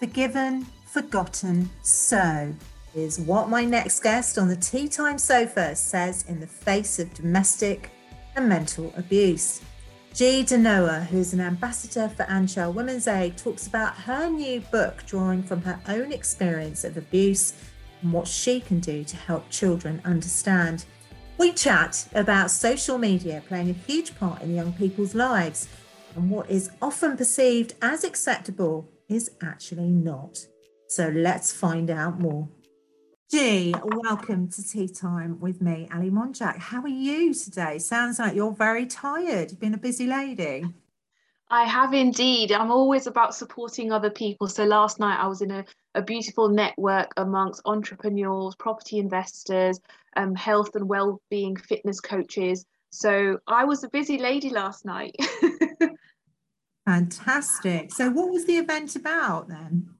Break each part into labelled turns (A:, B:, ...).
A: Forgiven, forgotten, so is what my next guest on the Tea Time sofa says in the face of domestic and mental abuse. G. Denoa, who's an ambassador for Aanchal Women's Aid, talks about her new book drawing from her own experience of abuse and what she can do to help children understand. We chat about social media playing a huge part in young people's lives and what is often perceived as acceptable is actually not. So let's find out more. G, welcome to Tea Time with me, Ali Monjack. How are you today? Sounds like you're very tired. You've been a busy lady.
B: I have indeed. I'm always about supporting other people. So last night I was in a, a beautiful network amongst entrepreneurs, property investors, um, health and well-being fitness coaches. So I was a busy lady last night.
A: Fantastic. So, what was the event about then?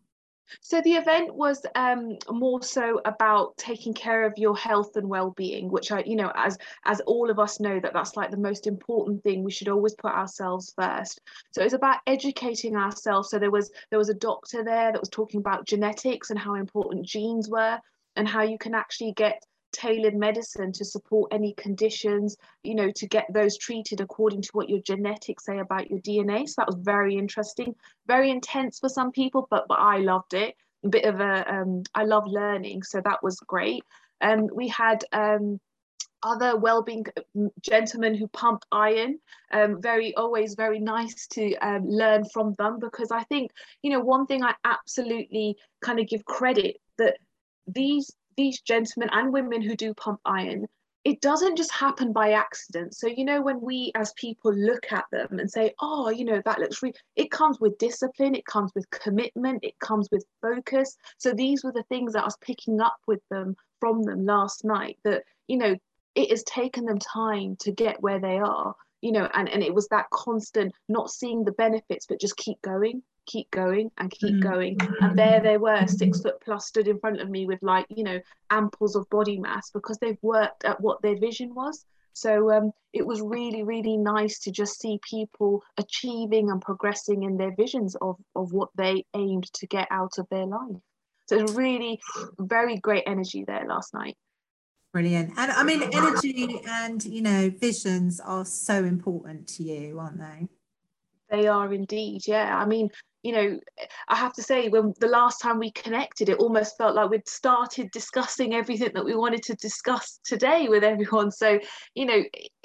B: So the event was um, more so about taking care of your health and well-being, which I, you know, as as all of us know that that's like the most important thing. We should always put ourselves first. So it's about educating ourselves. So there was there was a doctor there that was talking about genetics and how important genes were, and how you can actually get tailored medicine to support any conditions, you know, to get those treated according to what your genetics say about your DNA. So that was very interesting, very intense for some people, but but I loved it. A bit of a, um, I love learning, so that was great. Um, we had um, other well-being gentlemen who pump iron um, very always very nice to um, learn from them because i think you know one thing i absolutely kind of give credit that these these gentlemen and women who do pump iron, it doesn't just happen by accident. So, you know, when we as people look at them and say, oh, you know, that looks really, it comes with discipline, it comes with commitment, it comes with focus. So, these were the things that I was picking up with them from them last night that, you know, it has taken them time to get where they are, you know, and, and it was that constant not seeing the benefits, but just keep going, keep going and keep mm. going. And there they were six foot plus stood in front of me with like you know amples of body mass because they've worked at what their vision was. So um, it was really really nice to just see people achieving and progressing in their visions of of what they aimed to get out of their life. So it was really very great energy there last night.
A: Brilliant. And i mean energy and you know visions are so important to you aren't they?
B: They are indeed yeah. I mean you know, I have to say, when the last time we connected, it almost felt like we'd started discussing everything that we wanted to discuss today with everyone. So, you know,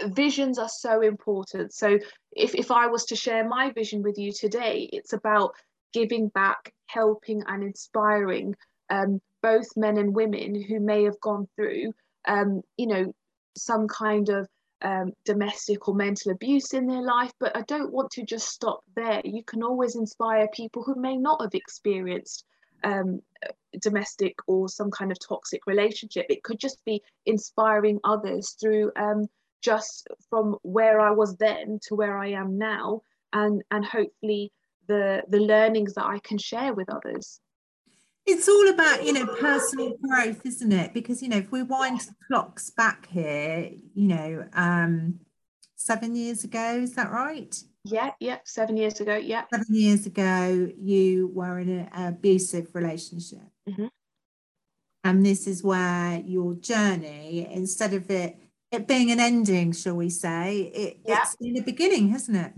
B: visions are so important. So, if, if I was to share my vision with you today, it's about giving back, helping, and inspiring um, both men and women who may have gone through, um, you know, some kind of um, domestic or mental abuse in their life, but I don't want to just stop there. You can always inspire people who may not have experienced um, domestic or some kind of toxic relationship. It could just be inspiring others through um, just from where I was then to where I am now, and and hopefully the the learnings that I can share with others
A: it's all about you know personal growth isn't it? Because you know if we wind the clocks back here you know um seven years ago is that right?
B: Yeah yeah seven years ago yeah.
A: Seven years ago you were in an abusive relationship. Mm-hmm. and this is where your journey instead of it it being an ending shall we say it, yeah. it's been a beginning hasn't it?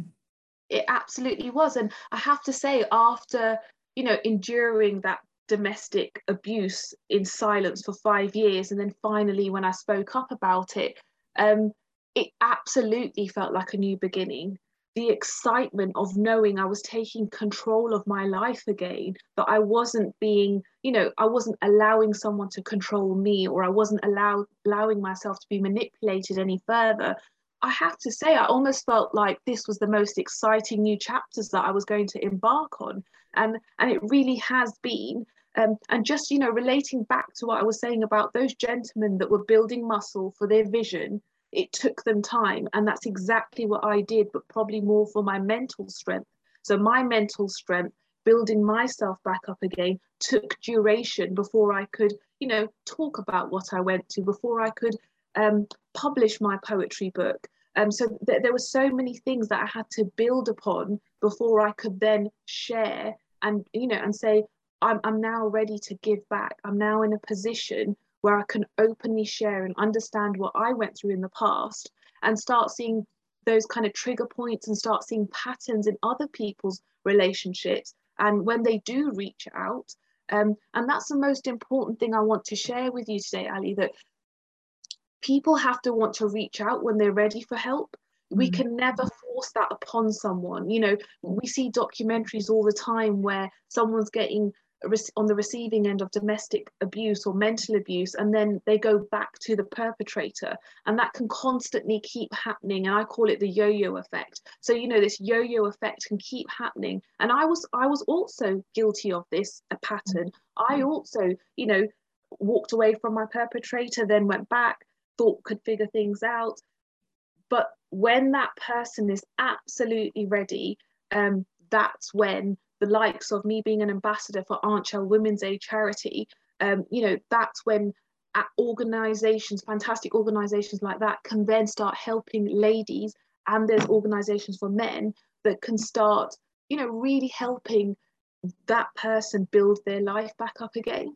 B: It absolutely was. And i have to say after you know enduring that domestic abuse in silence for five years. And then finally, when I spoke up about it, um, it absolutely felt like a new beginning. The excitement of knowing I was taking control of my life again, that I wasn't being, you know, I wasn't allowing someone to control me or I wasn't allow, allowing myself to be manipulated any further. I have to say, I almost felt like this was the most exciting new chapters that I was going to embark on. And, and it really has been. Um, and just, you know, relating back to what I was saying about those gentlemen that were building muscle for their vision, it took them time. And that's exactly what I did, but probably more for my mental strength. So my mental strength, building myself back up again, took duration before I could, you know, talk about what I went to, before I could um, publish my poetry book. Um, so th- there were so many things that I had to build upon before I could then share and, you know, and say, I'm, I'm now ready to give back. I'm now in a position where I can openly share and understand what I went through in the past and start seeing those kind of trigger points and start seeing patterns in other people's relationships. And when they do reach out, um, and that's the most important thing I want to share with you today, Ali, that people have to want to reach out when they're ready for help. We mm. can never force that upon someone. You know, we see documentaries all the time where someone's getting on the receiving end of domestic abuse or mental abuse and then they go back to the perpetrator. And that can constantly keep happening and i call it the yo-yo effect. So you know this yo-yo effect can keep happening. And i was i was also guilty of this a pattern. I also you know walked away from my perpetrator then went back thought could figure things out. But when that person is absolutely ready um, that's when the likes of me being an ambassador for Aanchal Women's Aid Charity, um, you know, that's when organizations, fantastic organizations like that, can then start helping ladies, and there's organizations for men that can start, you know, really helping that person build their life back up again.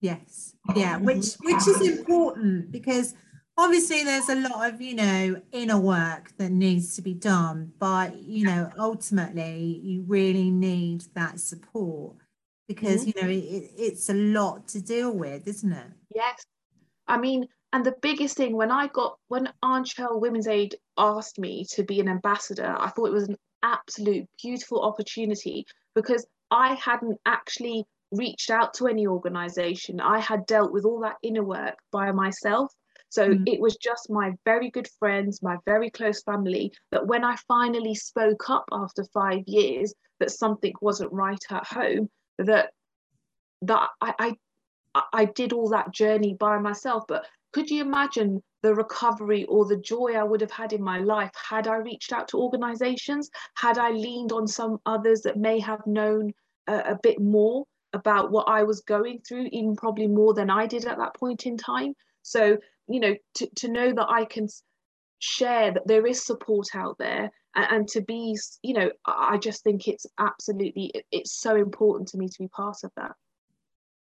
A: Yes, yeah, which which is important because obviously there's a lot of you know inner work that needs to be done but you know ultimately you really need that support because mm-hmm. you know it, it's a lot to deal with isn't it?
B: Yes. I mean and the biggest thing when i got when Aanchal women's aid asked me to be an ambassador i thought it was an absolute beautiful opportunity because i hadn't actually reached out to any organization. I had dealt with all that inner work by myself so mm. it was just my very good friends, my very close family, that when I finally spoke up after five years that something wasn't right at home, that that I, I I did all that journey by myself. But could you imagine the recovery or the joy I would have had in my life had I reached out to organizations, had I leaned on some others that may have known a, a bit more about what I was going through, even probably more than I did at that point in time. So you know to, to know that i can share that there is support out there and, and to be you know i just think it's absolutely it's so important to me to be part of that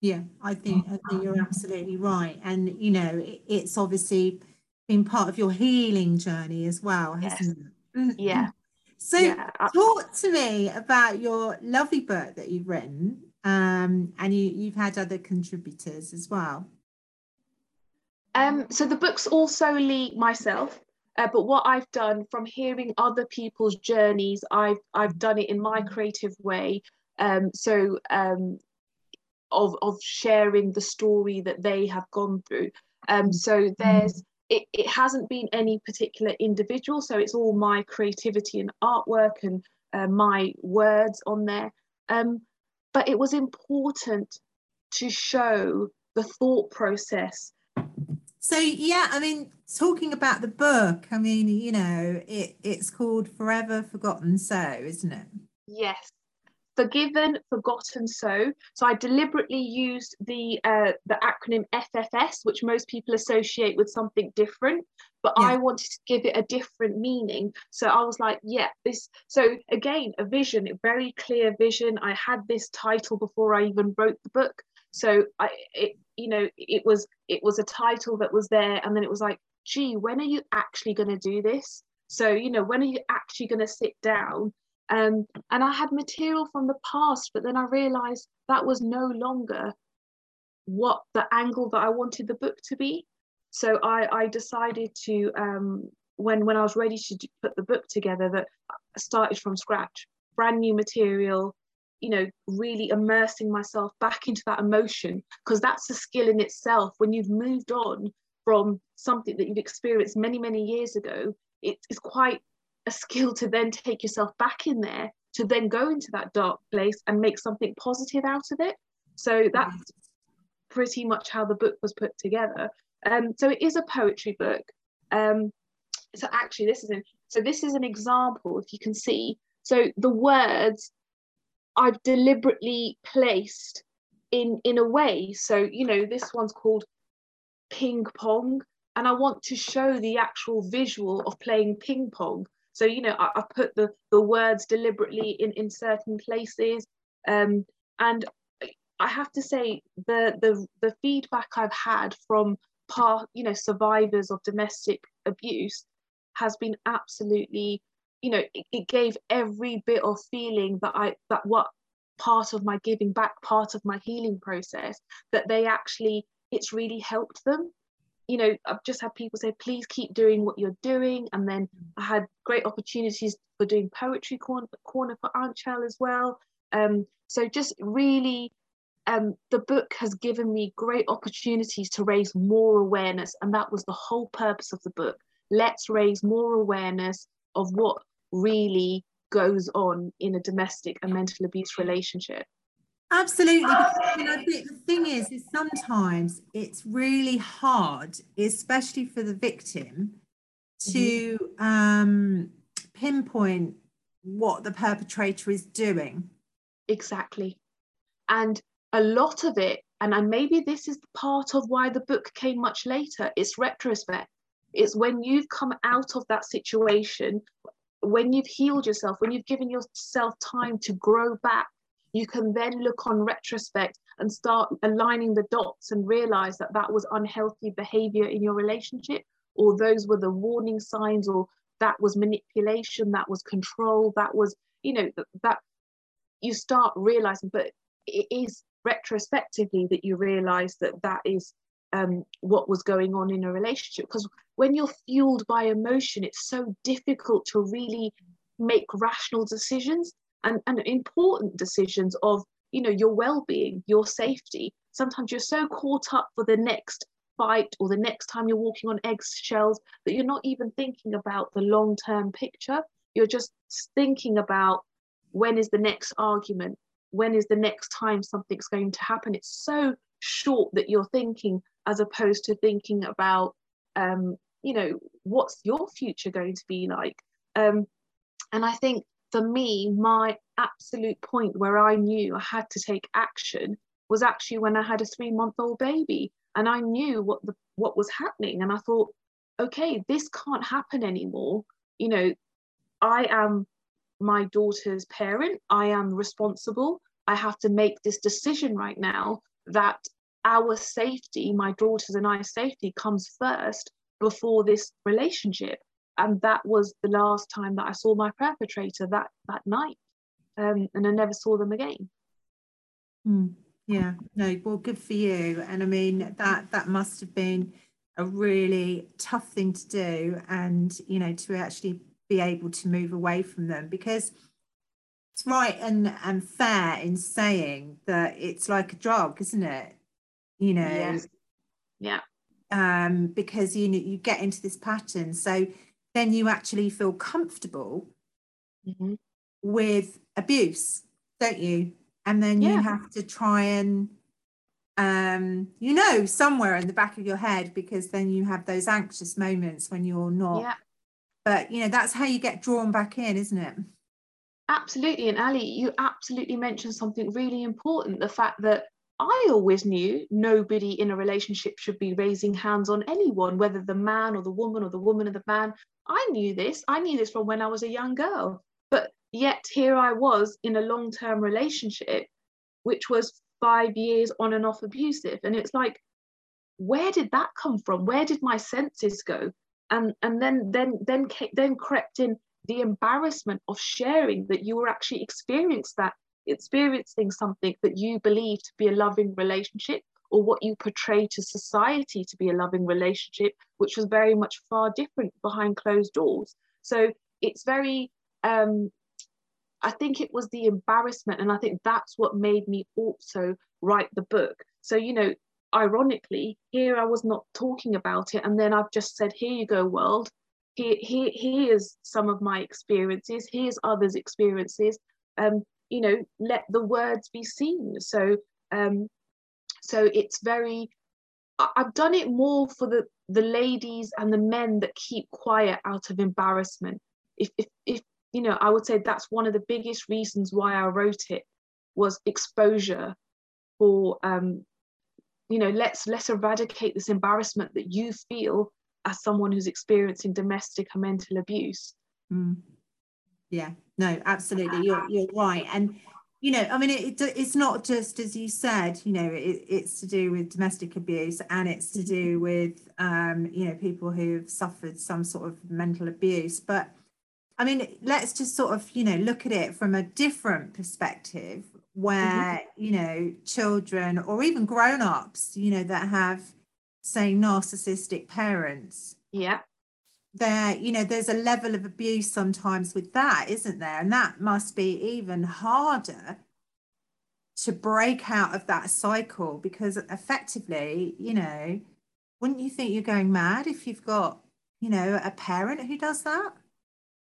A: yeah i think i think you're absolutely right and you know it, it's obviously been part of your healing journey as well hasn't
B: yes. it yeah
A: so yeah. talk to me about your lovely book that you've written um, and you, you've had other contributors as well
B: um, so the book's all solely myself, uh, but what I've done from hearing other people's journeys, I've I've done it in my creative way. Um, so um, of of sharing the story that they have gone through. Um, so there's it, it hasn't been any particular individual, so it's all my creativity and artwork and uh, my words on there. Um, but it was important to show the thought process
A: so yeah, I mean, talking about the book, I mean, you know, it it's called Forever Forgotten So, isn't it?
B: Yes. Forgiven, forgotten so. So I deliberately used the uh, the acronym FFS, which most people associate with something different, but yeah. I wanted to give it a different meaning. So I was like, yeah, this. So again, a vision, a very clear vision. I had this title before I even wrote the book. So I, it, you know, it was it was a title that was there, and then it was like, gee, when are you actually going to do this? So you know, when are you actually going to sit down? Um, and I had material from the past, but then I realised that was no longer what the angle that I wanted the book to be. So I, I decided to um, when when I was ready to put the book together that I started from scratch, brand new material, you know really immersing myself back into that emotion because that's a skill in itself. When you've moved on from something that you've experienced many many years ago it's quite a skill to then take yourself back in there to then go into that dark place and make something positive out of it. So that's pretty much how the book was put together. Um, so it is a poetry book. Um, so actually this is an so this is an example if you can see. So the words I've deliberately placed in in a way. So you know, this one's called ping pong, and I want to show the actual visual of playing ping pong. So you know, I, I put the the words deliberately in in certain places. Um, and I have to say the the the feedback I've had from part you know survivors of domestic abuse has been absolutely you know it, it gave every bit of feeling that I that what part of my giving back part of my healing process that they actually it's really helped them. You know i've just had people say please keep doing what you're doing. And then i had great opportunities for doing poetry corner, corner for Aanchal as well. Um, so just really um, the book has given me great opportunities to raise more awareness and that was the whole purpose of the book. Let's raise more awareness of what really goes on in a domestic and mental abuse relationship
A: Absolutely. Because, you know, the thing is, is sometimes it's really hard, especially for the victim, to mm-hmm. um, pinpoint what the perpetrator is doing.
B: Exactly. And a lot of it, and, and maybe this is part of why the book came much later, it's retrospect. It's when you've come out of that situation, when you've healed yourself, when you've given yourself time to grow back you can then look on retrospect and start aligning the dots and realize that that was unhealthy behavior in your relationship or those were the warning signs or that was manipulation that was control that was you know that you start realizing. But it is retrospectively that you realize that that is um, what was going on in a relationship because when you're fueled by emotion it's so difficult to really make rational decisions and, and important decisions of you know your well-being your safety. Sometimes you're so caught up for the next fight or the next time you're walking on eggshells that you're not even thinking about the long-term picture. You're just thinking about when is the next argument when is the next time something's going to happen. It's so short that you're thinking as opposed to thinking about um, you know what's your future going to be like? Um, and i think for me, my absolute point where I knew I had to take action was actually when I had a three month old baby and I knew what the what was happening and I thought okay this can't happen anymore. You know I am my daughter's parent. I am responsible. I have to make this decision right now that our safety my daughter's and I's safety comes first before this relationship and that was the last time that I saw my perpetrator that that night, um, and I never saw them again.
A: Mm, yeah, no, well, good for you. And I mean that that must have been a really tough thing to do, and you know to actually be able to move away from them because it's right and and fair in saying that it's like a drug, isn't it? You know.
B: Yes. Yeah.
A: Um, because you know you get into this pattern. So then you actually feel comfortable mm-hmm. with abuse, don't you? And then yeah. you have to try and um, you know, somewhere in the back of your head, because then you have those anxious moments when you're not. Yeah. But you know, that's how you get drawn back in, isn't it?
B: Absolutely. And Ali, you absolutely mentioned something really important the fact that I always knew nobody in a relationship should be raising hands on anyone, whether the man or the woman or the woman or the man. I knew this. I knew this from when I was a young girl. But yet here I was in a long term relationship, which was five years on and off abusive. And it's like, where did that come from? Where did my senses go? And and then then then then crept in the embarrassment of sharing that you were actually experienced that experiencing something that you believe to be a loving relationship or what you portray to society to be a loving relationship, which was very much far different behind closed doors. So it's very, um, I think it was the embarrassment, and I think that's what made me also write the book. So, you know, ironically, here I was not talking about it, and then I've just said, Here you go, world. Here, here, here's some of my experiences, here's others' experiences. Um, you know let the words be seen. So um so it's very i've done it more for the the ladies and the men that keep quiet out of embarrassment. If if, if you know i would say that's one of the biggest reasons why i wrote it was exposure for um you know let's let's eradicate this embarrassment that you feel as someone who's experiencing domestic and mental abuse.
A: Mm. Yeah no absolutely you're, you're right and you know, I mean, it, it's not just as you said, you know, it, it's to do with domestic abuse and it's to do with, um, you know, people who've suffered some sort of mental abuse. But I mean, let's just sort of, you know, look at it from a different perspective where, mm-hmm. you know, children or even grown ups, you know, that have, say, narcissistic parents.
B: Yeah
A: there you know there's a level of abuse sometimes with that isn't there? And that must be even harder to break out of that cycle because effectively you know wouldn't you think you're going mad if you've got you know a parent who does that?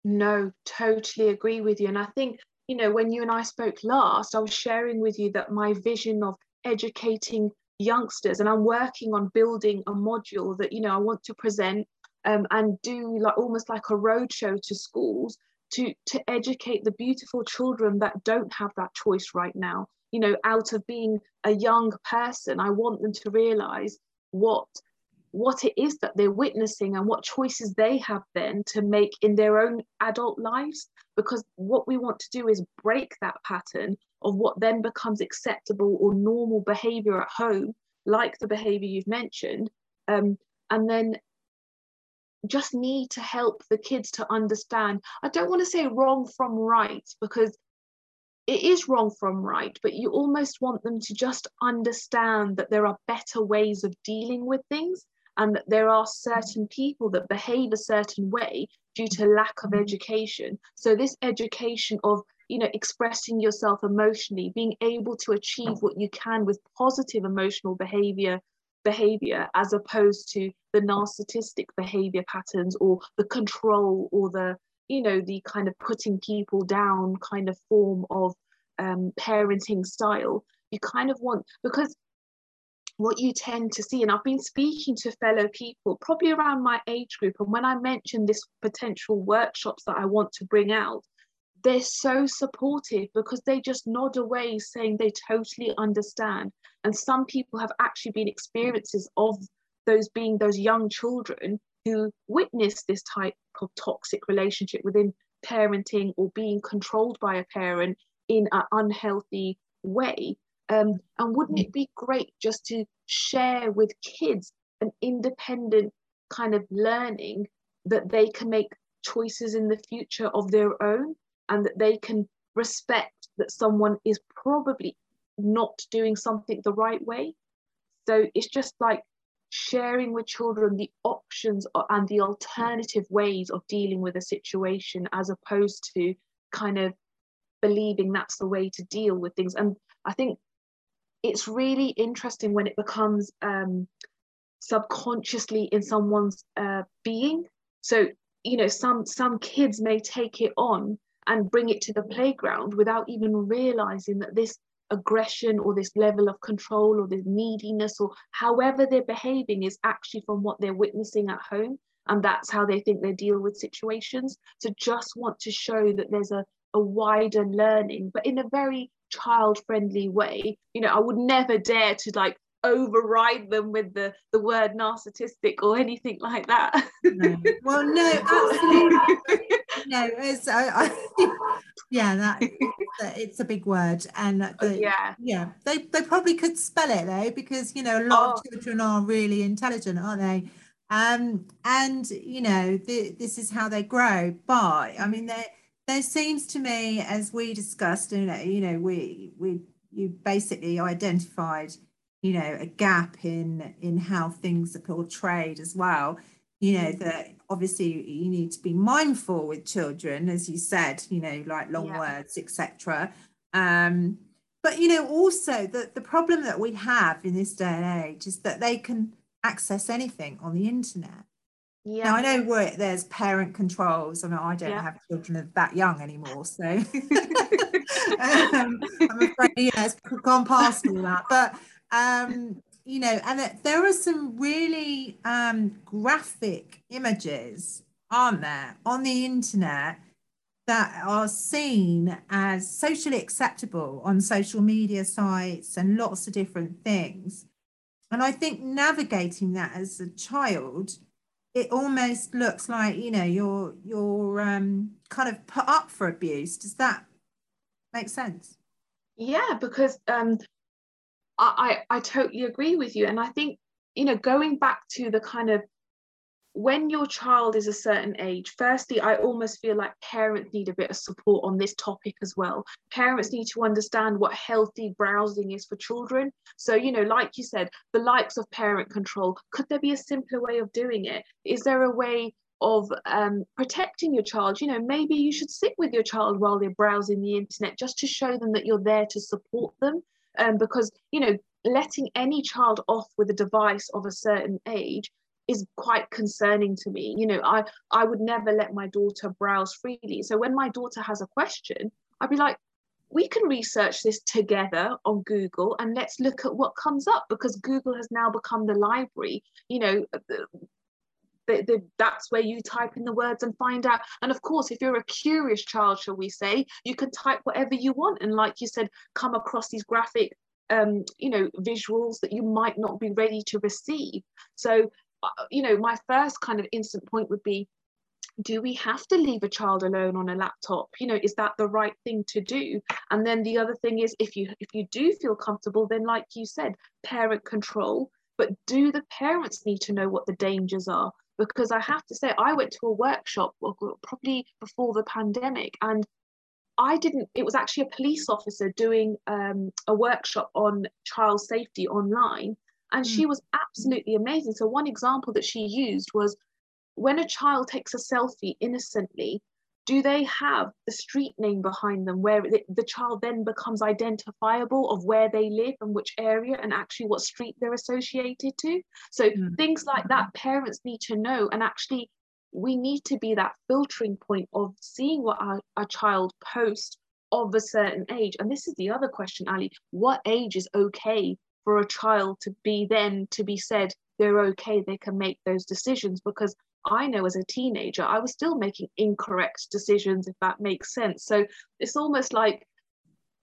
B: No totally agree with you. And i think you know when you and i spoke last i was sharing with you that my vision of educating youngsters and i'm working on building a module that you know i want to present um, and do like almost like a roadshow to schools to to educate the beautiful children that don't have that choice right now. You know out of being a young person i want them to realize what what it is that they're witnessing and what choices they have then to make in their own adult lives. Because what we want to do is break that pattern of what then becomes acceptable or normal behavior at home like the behavior you've mentioned um, and then just need to help the kids to understand. I don't want to say wrong from right because it is wrong from right, but you almost want them to just understand that there are better ways of dealing with things and that there are certain people that behave a certain way due to lack of education. So, this education of you know expressing yourself emotionally being able to achieve what you can with positive emotional behavior behavior as opposed to the narcissistic behavior patterns or the control or the you know the kind of putting people down kind of form of um, parenting style. You kind of want because what you tend to see and i've been speaking to fellow people probably around my age group and when i mentioned this potential workshops that i want to bring out they're so supportive because they just nod away saying they totally understand. And some people have actually been experiences of those being those young children who witness this type of toxic relationship within parenting or being controlled by a parent in an unhealthy way. Um, and wouldn't it be great just to share with kids an independent kind of learning that they can make choices in the future of their own and that they can respect that someone is probably not doing something the right way. So it's just like sharing with children the options and the alternative ways of dealing with a situation as opposed to kind of believing that's the way to deal with things. And I think it's really interesting when it becomes um, subconsciously in someone's uh, being. So you know, some some kids may take it on and bring it to the playground without even realizing that this aggression or this level of control or this neediness or however they're behaving is actually from what they're witnessing at home. And that's how they think they deal with situations. So just want to show that there's a, a wider learning but in a very child friendly way. You know i would never dare to like override them with the the word narcissistic or anything like that.
A: No. well no absolutely no it's I, I, yeah that it's a big word and the,
B: yeah
A: yeah they, they probably could spell it though because you know a lot oh. of children are really intelligent aren't they um and you know the, this is how they grow but i mean there there seems to me as we discussed you know you know we we you basically identified you know a gap in in how things are portrayed as well you know mm. that obviously you need to be mindful with children as you said you know like long yeah. words etc um but you know also the the problem that we have in this day and age is that they can access anything on the internet yeah. Now I know where there's parent controls. I mean, I don't yeah. have children that young anymore, so um, I'm afraid yeah, it's gone past all that. But um, you know, and there are some really um, graphic images, aren't there, on the internet that are seen as socially acceptable on social media sites and lots of different things. And I think navigating that as a child, it almost looks like you know you're you're um, kind of put up for abuse. Does that make sense?
B: Yeah, because um, I, I totally agree with you, and I think you know going back to the kind of when your child is a certain age, firstly, I almost feel like parents need a bit of support on this topic as well. Parents need to understand what healthy browsing is for children. So, you know, like you said, the likes of parent control, could there be a simpler way of doing it? Is there a way of um, protecting your child? You know, maybe you should sit with your child while they're browsing the internet just to show them that you're there to support them. Um, because, you know, letting any child off with a device of a certain age is quite concerning to me. You know, I I would never let my daughter browse freely. So when my daughter has a question, I'd be like, we can research this together on Google and let's look at what comes up because Google has now become the library. You know, the, the, that's where you type in the words and find out. And of course, if you're a curious child, shall we say, you can type whatever you want. And like you said, come across these graphic um, you know, visuals that you might not be ready to receive. So uh, you know, my first kind of instant point would be do we have to leave a child alone on a laptop you know is that the right thing to do and then the other thing is if you if you do feel comfortable then like you said parent control but do the parents need to know what the dangers are because i have to say i went to a workshop probably before the pandemic and I didn't, it was actually a police officer doing um, a workshop on child safety online. And mm. she was absolutely amazing. So, one example that she used was when a child takes a selfie innocently, do they have the street name behind them where the child then becomes identifiable of where they live and which area and actually what street they're associated to? So, mm. things like that, parents need to know. And actually, we need to be that filtering point of seeing what our, our child posts of a certain age. And this is the other question, Ali what age is okay for a child to be then to be said they're okay they can make those decisions because i know as a teenager i was still making incorrect decisions if that makes sense. So it's almost like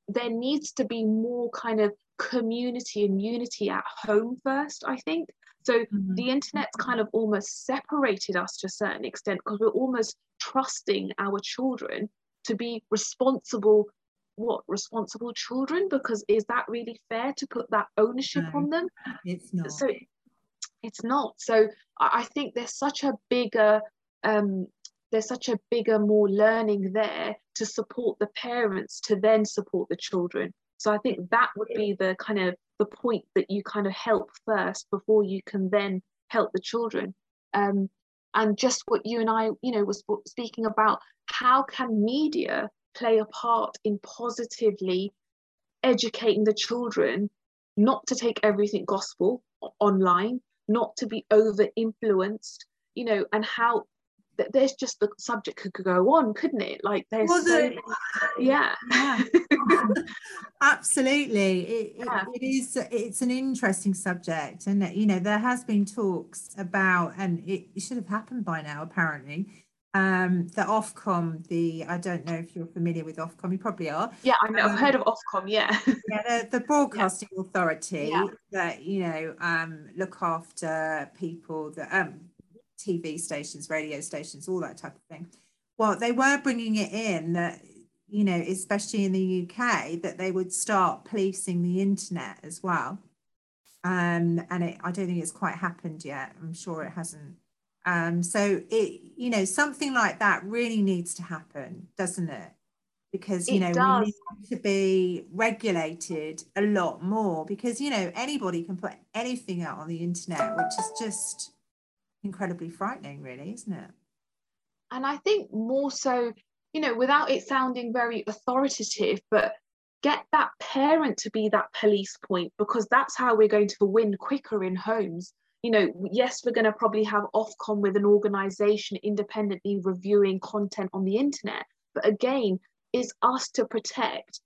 B: there needs to be more kind of community and unity at home first i think. So mm-hmm. the internet's kind of almost separated us to a certain extent because we're almost trusting our children to be responsible what responsible children? Because is that really fair to put that ownership no, on them?
A: it's not.
B: So it's not. So i think there's such a bigger um there's such a bigger more learning there to support the parents to then support the children. So i think that would be the kind of the point that you kind of help first before you can then help the children. Um, and just what you and i you know was speaking about how can media play a part in positively educating the children not to take everything gospel online, not to be over influenced, you know, and how there's just the subject could go on, couldn't it? Like there's so, yeah,
A: yeah. absolutely. It, yeah. It, it is. It's an interesting subject, and you know there has been talks about, and it should have happened by now, apparently, um, the Ofcom, the I don't know if you're familiar with Ofcom, you probably are.
B: Yeah, I know, um, I've heard of Ofcom. Yeah,
A: yeah, the, the broadcasting yeah. authority yeah. that you know um, look after people that um, TV stations, radio stations, all that type of thing. Well, they were bringing it in that you know, especially in the UK, that they would start policing the internet as well. Um, and it, I don't think it's quite happened yet. I'm sure it hasn't um, so it, you know, something like that really needs to happen, doesn't it? Because you it know we need to be regulated a lot more because you know anybody can put anything out on the internet, which is just incredibly frightening, really, isn't it?
B: And I think more so, you know, without it sounding very authoritative, but get that parent to be that police point because that's how we're going to win quicker in homes you know, yes, we're going to probably have Ofcom with an organization independently reviewing content on the internet. But again, it's us to protect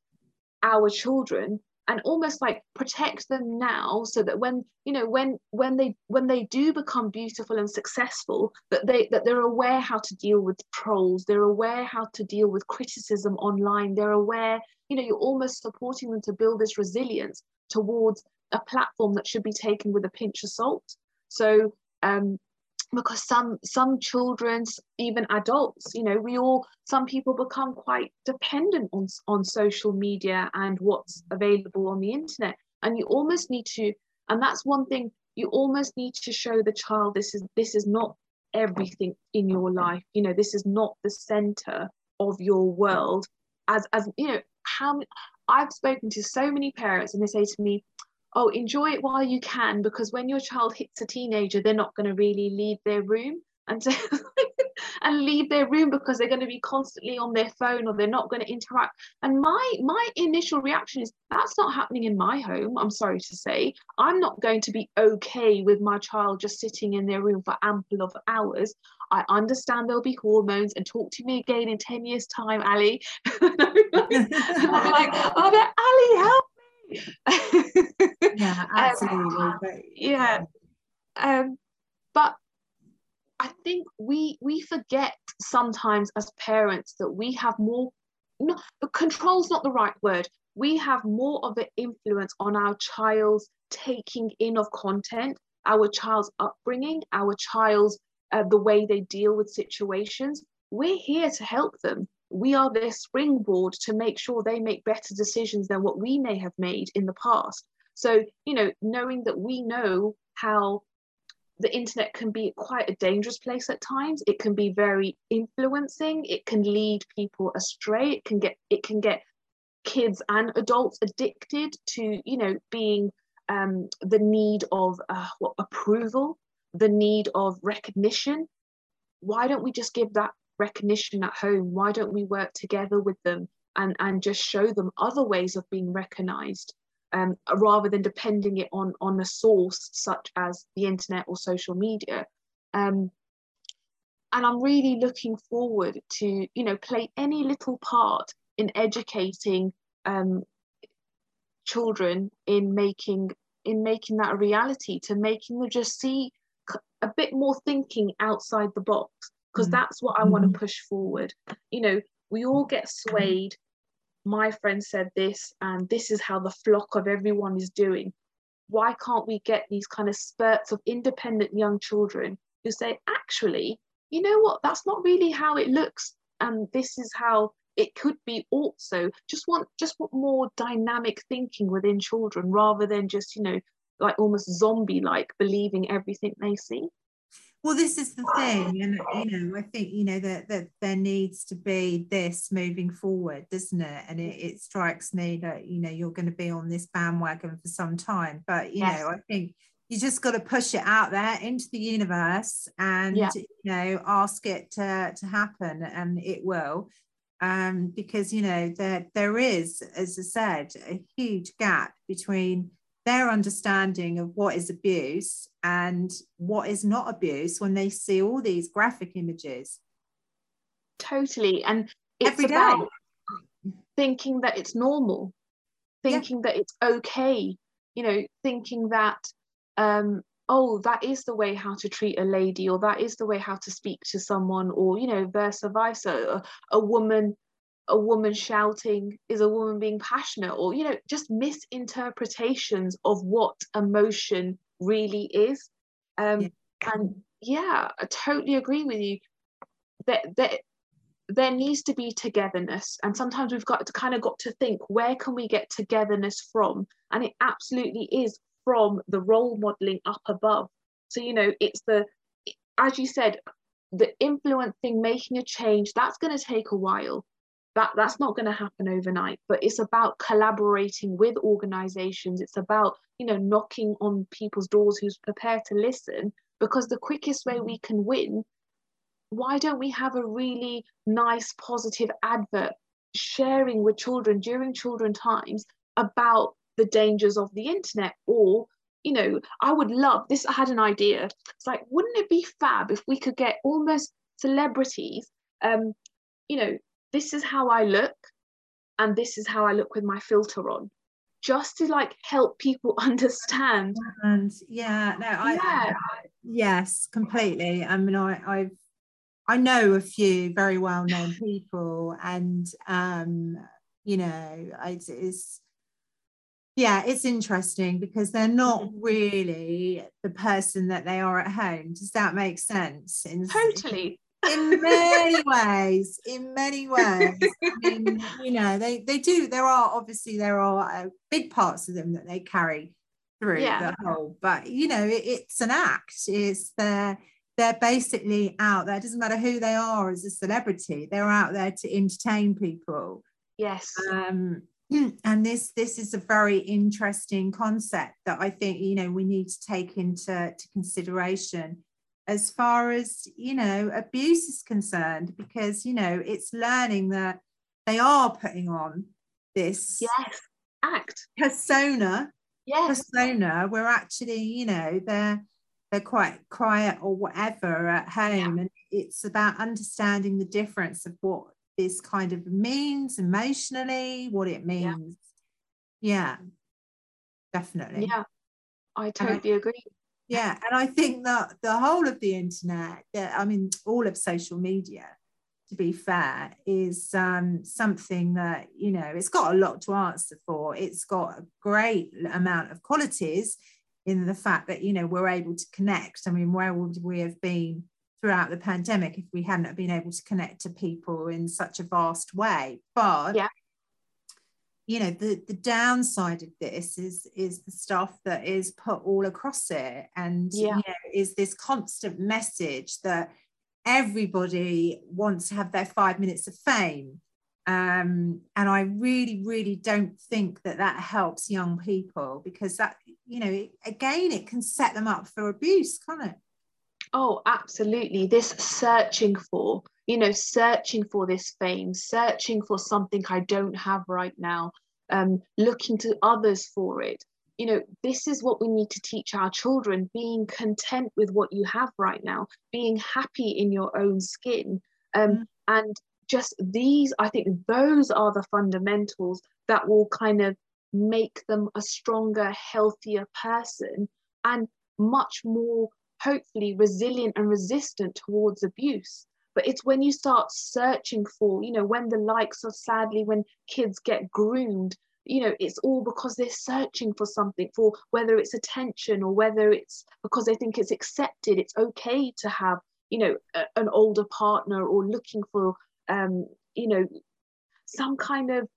B: our children and almost like protect them now so that when you know when when they when they do become beautiful and successful that they that they're aware how to deal with trolls they're aware how to deal with criticism online they're aware you know you're almost supporting them to build this resilience towards a platform that should be taken with a pinch of salt so um, because some some children's even adults you know we all some people become quite dependent on on social media and what's available on the internet. And you almost need to and that's one thing you almost need to show the child this is this is not everything in your life. You know this is not the center of your world. As as you know how i've spoken to so many parents and they say to me oh, enjoy it while you can, because when your child hits a teenager, they're not going to really leave their room and so, and leave their room because they're going to be constantly on their phone or they're not going to interact. And my my initial reaction is that's not happening in my home. I'm sorry to say, I'm not going to be okay with my child just sitting in their room for ample of hours. I understand there'll be hormones and talk to me again in 10 years' time, Ali. and I'm like, oh, Ali, help
A: yeah, absolutely. Um,
B: yeah. Um, but I think we we forget sometimes as parents that we have more no, control's not the right word. We have more of an influence on our child's taking in of content, our child's upbringing, our child's uh, the way they deal with situations. We're here to help them we are their springboard to make sure they make better decisions than what we may have made in the past. So, you know, knowing that we know how the internet can be quite a dangerous place at times it can be very influencing it can lead people astray it can get it can get kids and adults addicted to you know being um, the need of uh, what approval the need of recognition why don't we just give that recognition at home. Why don't we work together with them and and just show them other ways of being recognized um, rather than depending it on on a source such as the internet or social media? Um, and i'm really looking forward to you know play any little part in educating um, children in making in making that a reality to making them just see a bit more thinking outside the box because mm. that's what I want to mm-hmm. push forward. You know, we all get swayed. My friend said this, and this is how the flock of everyone is doing. Why can't we get these kind of spurts of independent young children who say, actually, you know what, that's not really how it looks, and this is how it could be also just want just want more dynamic thinking within children rather than just you know like almost zombie like believing everything they see
A: well this is the thing and you know i think you know that, that there needs to be this moving forward doesn't it and it, it strikes me that you know you're going to be on this bandwagon for some time but you yes. know i think you just got to push it out there into the universe and yeah. you know ask it to, to happen and it will um, because you know there there is as i said a huge gap between their understanding of what is abuse and what is not abuse when they see all these graphic images.
B: Totally. And it's Every about day. thinking that it's normal, thinking yeah. that it's okay, you know, thinking that, um, oh, that is the way how to treat a lady, or that is the way how to speak to someone, or, you know, versa versa. A, a woman a woman shouting is a woman being passionate or you know just misinterpretations of what emotion really is. Um, yeah. and yeah i totally agree with you. That that there needs to be togetherness. And sometimes we've got to kind of got to think where can we get togetherness from? And it absolutely is from the role modeling up above. So you know it's the as you said the influencing making a change that's going to take a while that that's not going to happen overnight but it's about collaborating with organizations. It's about you know knocking on people's doors who's prepared to listen because the quickest way we can win why don't we have a really nice positive advert sharing with children during children times about the dangers of the internet? Or you know i would love this i had an idea. It's like wouldn't it be fab if we could get almost celebrities um you know this is how I look and this is how I look with my filter on just to like help people understand
A: and yeah no I, yeah. I yes completely I mean I I've I know a few very well known people and um you know it's, it's yeah, it's interesting because they're not
B: Mm-hmm.
A: really the person that they are at home. Does that make sense? In,
B: Totally.
A: In many ways, in many ways. I mean, you know, they they do. There are obviously there are uh, big parts of them that they carry through
B: Yeah.
A: the whole, but you know, it, it's an act. It's they're they're basically out there. It doesn't matter who they are as a celebrity. They're out there to entertain people
B: Yes.
A: um, and this this is a very interesting concept that I think you know we need to take into to consideration as far as you know abuse is concerned because you know it's learning that they are putting on this
B: yes. Act.
A: persona
B: Yes.
A: persona where actually you know they're they're quite quiet or whatever at home and it's about understanding the difference of what this kind of means emotionally what it means yeah, definitely
B: Yeah. I totally agree.
A: Yeah and i think that the whole of the internet i mean all of social media to be fair is um, something that you know it's got a lot to answer for. It's got a great amount of qualities in the fact that you know we're able to connect. I mean where would we have been throughout the pandemic if we hadn't been able to connect to people in such a vast way? But
B: Yeah.
A: You know the the downside of this is is the stuff that is put all across it and
B: Yeah.
A: you know is this constant message that everybody wants to have their five minutes of fame um, and i really really don't think that that helps young people because that you know again it can set them up for abuse can't it
B: Oh, absolutely. This searching for, you know, searching for this fame, searching for something I don't have right now, um, looking to others for it. You know, this is what we need to teach our children being content with what you have right now, being happy in your own skin. Um,
A: Mm.
B: And just these, I think those are the fundamentals that will kind of make them a stronger, healthier person and much more hopefully resilient and resistant towards abuse but it's when you start searching for you know when the likes of sadly when kids get groomed you know it's all because they're searching for something for whether it's attention or whether it's because they think it's accepted it's okay to have you know a, an older partner or looking for um you know some kind of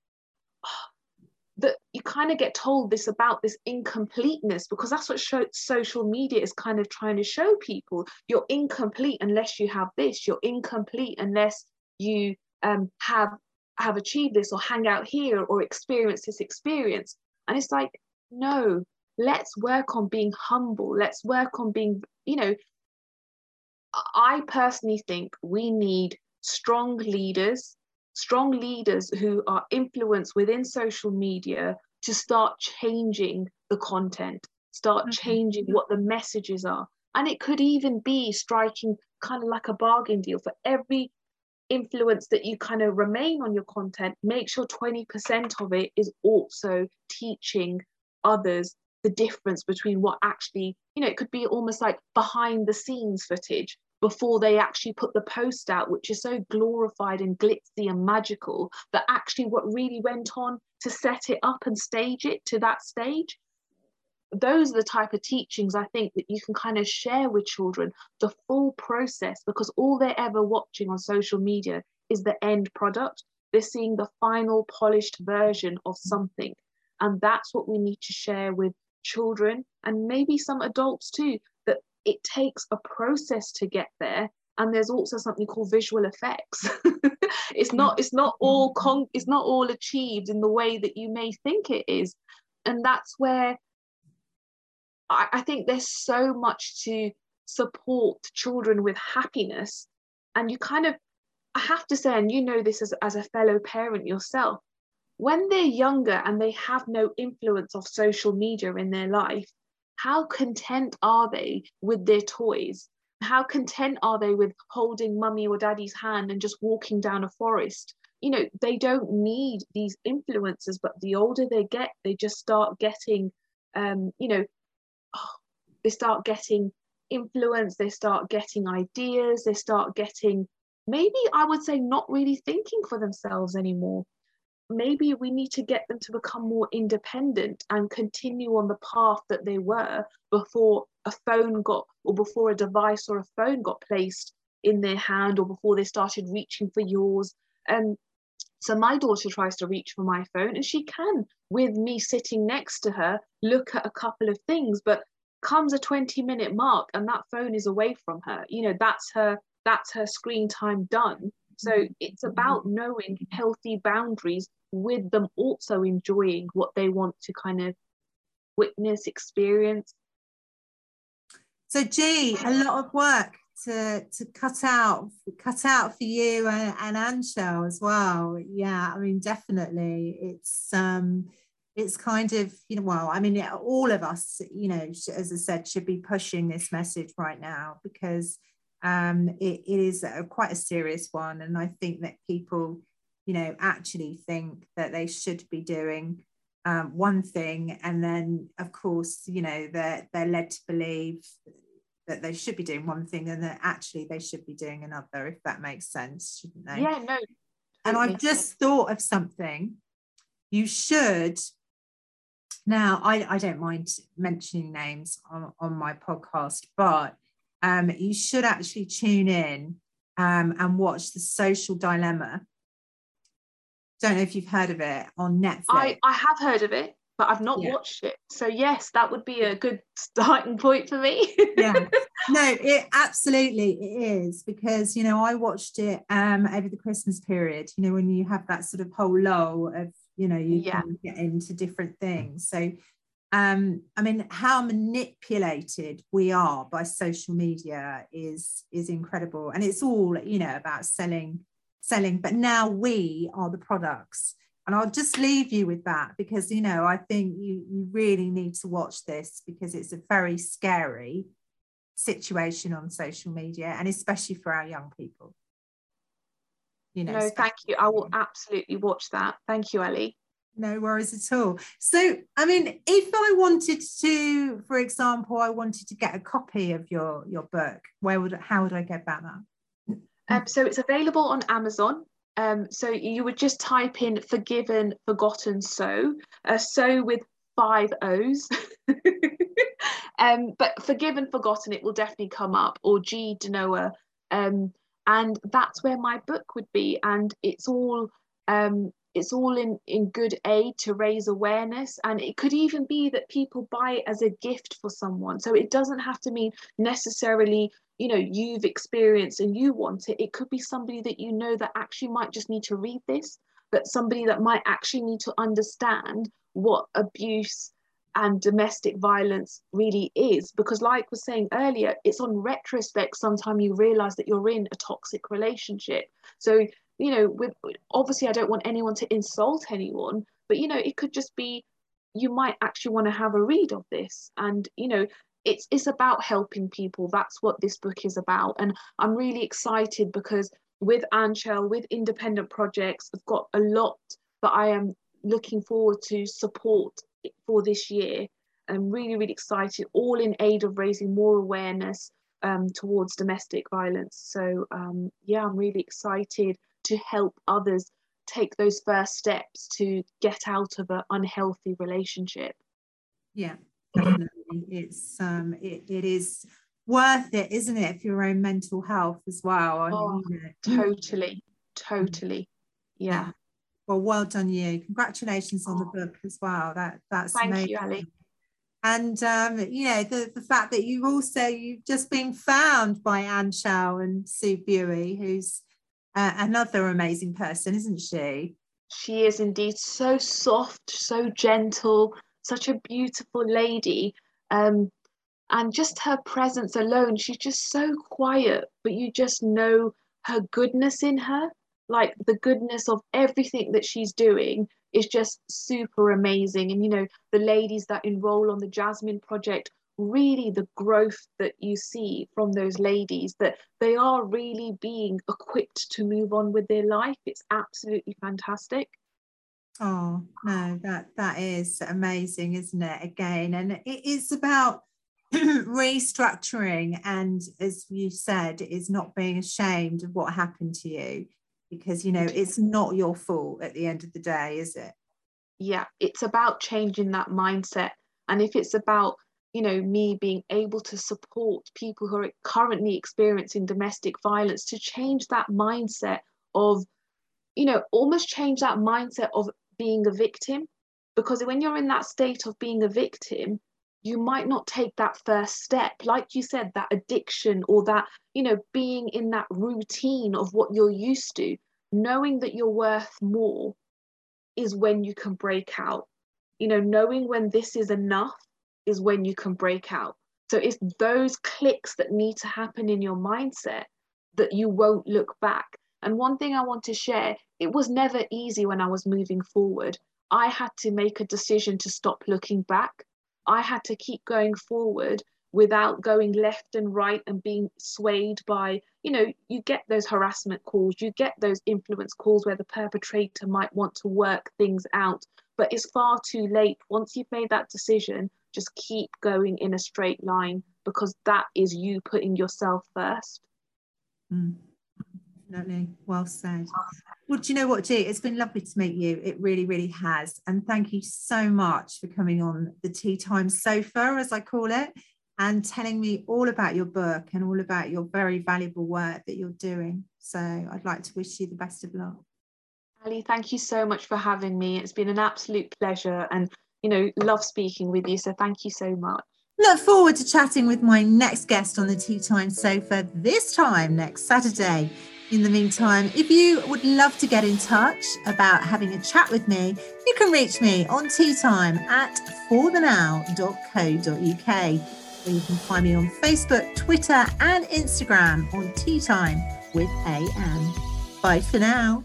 B: that you kind of get told this about this incompleteness because that's what show, social media is kind of trying to show people. You're incomplete unless you have this. You're incomplete unless you um, have have achieved this or hang out here or experience this experience. And it's like no let's work on being humble. Let's work on being you know i personally think we need strong leaders strong leaders who are influenced within social media to start changing the content, start
A: Mhm.
B: changing what the messages are. And it could even be striking kind of like a bargain deal for every influence that you kind of remain on your content, make sure 20% of it is also teaching others the difference between what actually, you know, it could be almost like behind the scenes footage before they actually put the post out, which is so glorified and glitzy and magical, but actually what really went on to set it up and stage it to that stage. Those are the type of teachings I think that you can kind of share with children the full process because all they're ever watching on social media is the end product. They're seeing the final polished version of something. And that's what we need to share with children and maybe some adults too it takes a process to get there and there's also something called visual effects. It's not it's not mm-hmm. all con it's not all achieved in the way that you may think it is. And that's where I, I think there's so much to support children with happiness. And you kind of i have to say and you know this as, as a fellow parent yourself when they're younger and they have no influence of social media in their life how content are they with their toys? How content are they with holding mummy or daddy's hand and just walking down a forest? You know they don't need these influences but the older they get they just start getting um you know oh, they start getting influence they start getting ideas they start getting maybe i would say not really thinking for themselves anymore maybe we need to get them to become more independent and continue on the path that they were before a phone got or before a device or a phone got placed in their hand or before they started reaching for yours. And so my daughter tries to reach for my phone and she can with me sitting next to her look at a couple of things. But comes a 20 minute mark and that phone is away from her. You know that's her that's her screen time done so it's about knowing healthy boundaries with them also enjoying what they want to kind of witness, experience.
A: So, G, a lot of work to to cut out, cut out for you and, and Aanchal as well. Yeah, I mean, definitely, it's um, it's kind of you know, well, I mean, all of us, you know, as I said, should be pushing this message right now because um, it, it is a, quite a serious one, and I think that people you know, actually think that they should be doing um, one thing, and then of course, you know, they're they're led to believe that they should be doing one thing, and that actually they should be doing another. If that makes sense, shouldn't they?
B: Yeah, no.
A: And I've just thought of something. You should. Now, I, I don't mind mentioning names on, on my podcast, but um, you should actually tune in um, and watch The Social Dilemma don't know if you've heard of it on Netflix.
B: I, I have heard of it, but I've not yeah. watched it. So yes, that would be a good starting point for me.
A: yeah. No, it absolutely it is because you know I watched it um over the Christmas period, you know, when you have that sort of whole lull of, you know, you yeah. can get into different things. So um i mean how manipulated we are by social media is is incredible and it's all you know about selling selling, but now we are the products. And I'll just leave you with that because, you know, I think you, you really need to watch this because it's a very scary situation on social media and especially for our young people.
B: You know, no, thank you. I will absolutely watch that. Thank you, Ellie.
A: No worries at all. So, I mean, if I wanted to, for example, I wanted to get a copy of your your book, where would how would I get about that?
B: Um, so it's available on Amazon. Um, so you would just type in forgiven, forgotten, so, uh, so with five O's. um, but forgiven, forgotten, it will definitely come up, or G Denoa. Um, and that's where my book would be. And it's all um, it's all in in good aid to raise awareness. And it could even be that people buy it as a gift for someone. So it doesn't have to mean necessarily you know you've experienced and you want it. It could be somebody that you know that actually might just need to read this but somebody that might actually need to understand what abuse and domestic violence really is. Because like was saying earlier it's on retrospect sometimes you realize that you're in a toxic relationship. So you know with obviously i don't want anyone to insult anyone but you know it could just be you might actually want to have a read of this. And you know it's it's about helping people. That's what this book is about. And i'm really excited because with Aanchal with independent projects i've got a lot that i am looking forward to support for this year. I'm really really excited all in aid of raising more awareness um, towards domestic violence. So um, yeah i'm really excited to help others take those first steps to get out of an unhealthy relationship.
A: Yeah definitely. It's um it, it is worth it isn't it for your own mental health as well?
B: Oh, totally totally. Yeah.
A: Well well done you. Congratulations on the oh. book as well. That that's
B: thank amazing. you Ali.
A: and um you know the the fact that you've also you've just been found by Aanchal and Sue Buey who's uh, another amazing person isn't she
B: she is indeed so soft so gentle such a beautiful lady um, and just her presence alone, she's just so quiet, but you just know her goodness in her. Like the goodness of everything that she's doing is just super amazing. And you know, the ladies that enroll on the Jasmine Project, really the growth that you see from those ladies, that they are really being equipped to move on with their life. It's absolutely fantastic.
A: Oh no, that that is amazing, isn't it? Again, and it is about restructuring and as you said is not being ashamed of what happened to you because you know it's not your fault at the end of the day is it
B: yeah it's about changing that mindset and if it's about you know me being able to support people who are currently experiencing domestic violence to change that mindset of you know almost change that mindset of being a victim. Because when you're in that state of being a victim you might not take that first step. Like you said that addiction or that you know being in that routine of what you're used to knowing that you're worth more is when you can break out. You know knowing when this is enough is when you can break out. So it's those clicks that need to happen in your mindset that you won't look back. And one thing i want to share it was never easy when i was moving forward. I had to make a decision to stop looking back. I had to keep going forward without going left and right and being swayed by, you know, you get those harassment calls, you get those influence calls where the perpetrator might want to work things out, but it's far too late. Once you've made that decision, just keep going in a straight line because that is you putting yourself first.
A: Mm. Definitely. Well said. Well, do you know what, G? It's been lovely to meet you. It really, really has. And thank you so much for coming on the Tea Time Sofa, as I call it, and telling me all about your book and all about your very valuable work that you're doing. So I'd like to wish you the best of luck.
B: Ali, thank you so much for having me. It's been an absolute pleasure and, you know, love speaking with you. So thank you so much.
A: Look forward to chatting with my next guest on the Tea Time Sofa this time next Saturday. In the meantime, if you would love to get in touch about having a chat with me, you can reach me on teatime at forthenow.co.uk. Or you can find me on Facebook, Twitter, and Instagram on Tea Time with AM. Bye for now.